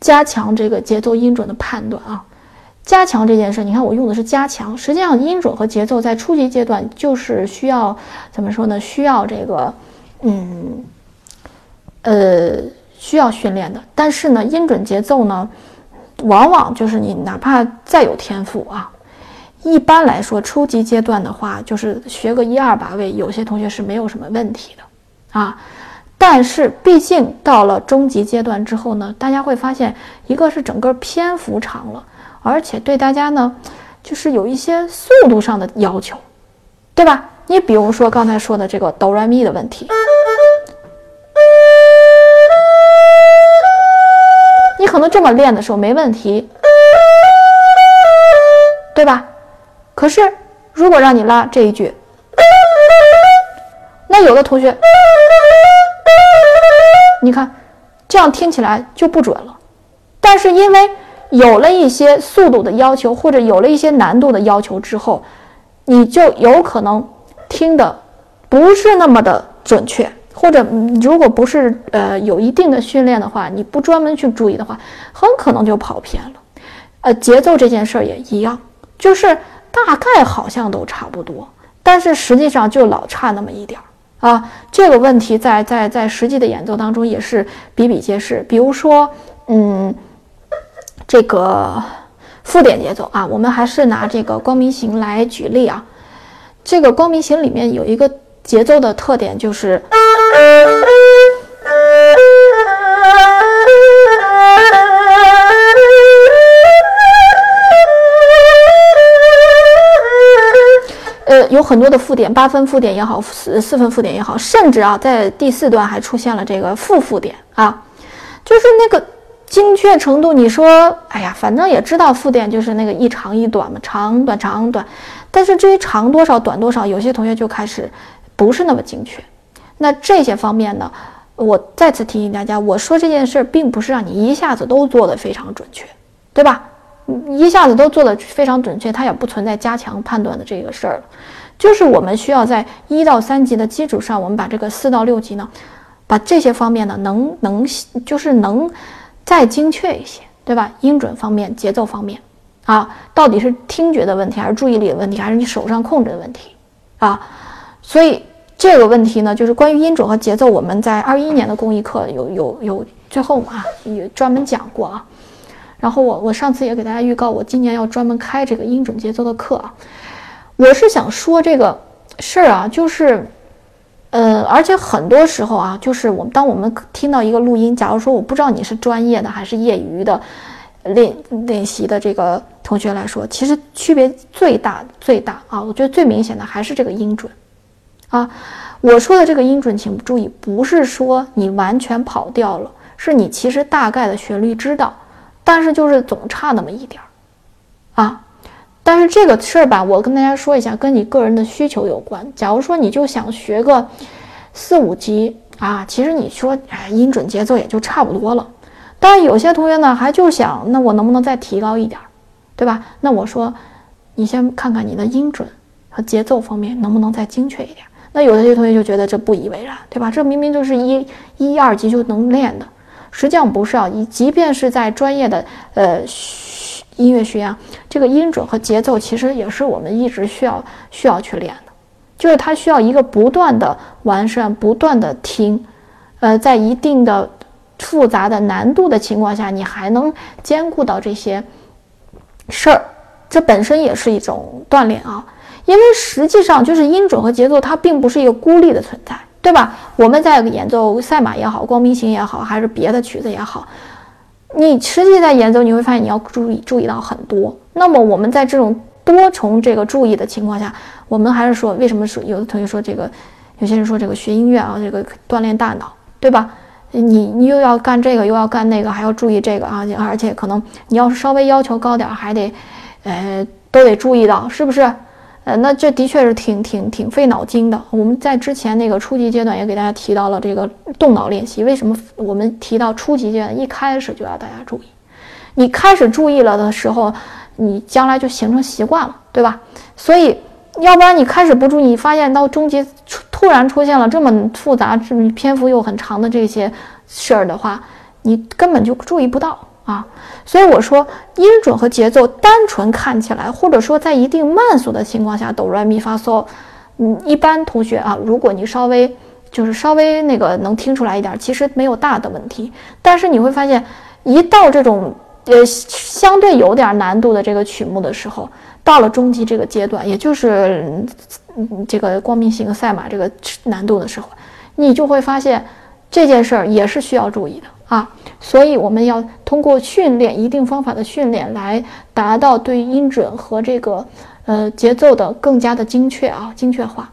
加强这个节奏音准的判断啊，加强这件事，你看我用的是加强，实际上音准和节奏在初级阶段就是需要怎么说呢？需要这个，嗯，呃，需要训练的。但是呢，音准节奏呢，往往就是你哪怕再有天赋啊，一般来说初级阶段的话，就是学个一二把位，有些同学是没有什么问题的啊。但是，毕竟到了中级阶段之后呢，大家会发现，一个是整个篇幅长了，而且对大家呢，就是有一些速度上的要求，对吧？你比如说刚才说的这个哆来咪的问题，你可能这么练的时候没问题，对吧？可是如果让你拉这一句，那有的同学。你看，这样听起来就不准了。但是因为有了一些速度的要求，或者有了一些难度的要求之后，你就有可能听的不是那么的准确，或者如果不是呃有一定的训练的话，你不专门去注意的话，很可能就跑偏了。呃，节奏这件事儿也一样，就是大概好像都差不多，但是实际上就老差那么一点儿。啊，这个问题在在在实际的演奏当中也是比比皆是。比如说，嗯，这个附点节奏啊，我们还是拿这个《光明行》来举例啊。这个《光明行》里面有一个节奏的特点，就是。有很多的负点，八分负点也好，四四分负点也好，甚至啊，在第四段还出现了这个负负点啊，就是那个精确程度，你说，哎呀，反正也知道负点就是那个一长一短嘛，长短长短，但是至于长多少短多少，有些同学就开始不是那么精确。那这些方面呢，我再次提醒大家，我说这件事并不是让你一下子都做得非常准确，对吧？一下子都做的非常准确，它也不存在加强判断的这个事儿了。就是我们需要在一到三级的基础上，我们把这个四到六级呢，把这些方面呢，能能就是能再精确一些，对吧？音准方面、节奏方面啊，到底是听觉的问题，还是注意力的问题，还是你手上控制的问题啊？所以这个问题呢，就是关于音准和节奏，我们在二一年的公益课有有有最后啊也专门讲过啊。然后我我上次也给大家预告，我今年要专门开这个音准节奏的课啊。我是想说这个事儿啊，就是，呃，而且很多时候啊，就是我们当我们听到一个录音，假如说我不知道你是专业的还是业余的练练习的这个同学来说，其实区别最大最大啊，我觉得最明显的还是这个音准啊。我说的这个音准，请注意，不是说你完全跑调了，是你其实大概的旋律知道。但是就是总差那么一点儿，啊！但是这个事儿吧，我跟大家说一下，跟你个人的需求有关。假如说你就想学个四五级啊，其实你说哎，音准节奏也就差不多了。但是有些同学呢，还就想，那我能不能再提高一点儿，对吧？那我说，你先看看你的音准和节奏方面能不能再精确一点。那有的些同学就觉得这不以为然，对吧？这明明就是一一二级就能练的。实际上不是啊，你即便是在专业的呃音乐学院，这个音准和节奏其实也是我们一直需要需要去练的，就是它需要一个不断的完善、不断的听，呃，在一定的复杂的难度的情况下，你还能兼顾到这些事儿，这本身也是一种锻炼啊。因为实际上就是音准和节奏，它并不是一个孤立的存在。对吧？我们在演奏赛马也好，光明行也好，还是别的曲子也好，你实际在演奏，你会发现你要注意注意到很多。那么我们在这种多重这个注意的情况下，我们还是说，为什么说有的同学说这个，有些人说这个学音乐啊，这个锻炼大脑，对吧？你你又要干这个，又要干那个，还要注意这个啊，而且可能你要是稍微要求高点，还得，呃，都得注意到，是不是？呃，那这的确是挺挺挺费脑筋的。我们在之前那个初级阶段也给大家提到了这个动脑练习。为什么我们提到初级阶段一开始就要大家注意？你开始注意了的时候，你将来就形成习惯了，对吧？所以，要不然你开始不注意，发现到中级突然出现了这么复杂、这么篇幅又很长的这些事儿的话，你根本就注意不到。啊，所以我说音准和节奏单纯看起来，或者说在一定慢速的情况下，哆来咪发嗦，嗯，一般同学啊，如果你稍微就是稍微那个能听出来一点，其实没有大的问题。但是你会发现，一到这种呃相对有点难度的这个曲目的时候，到了中级这个阶段，也就是嗯这个光明行赛马这个难度的时候，你就会发现这件事儿也是需要注意的。啊，所以我们要通过训练一定方法的训练，来达到对音准和这个呃节奏的更加的精确啊精确化。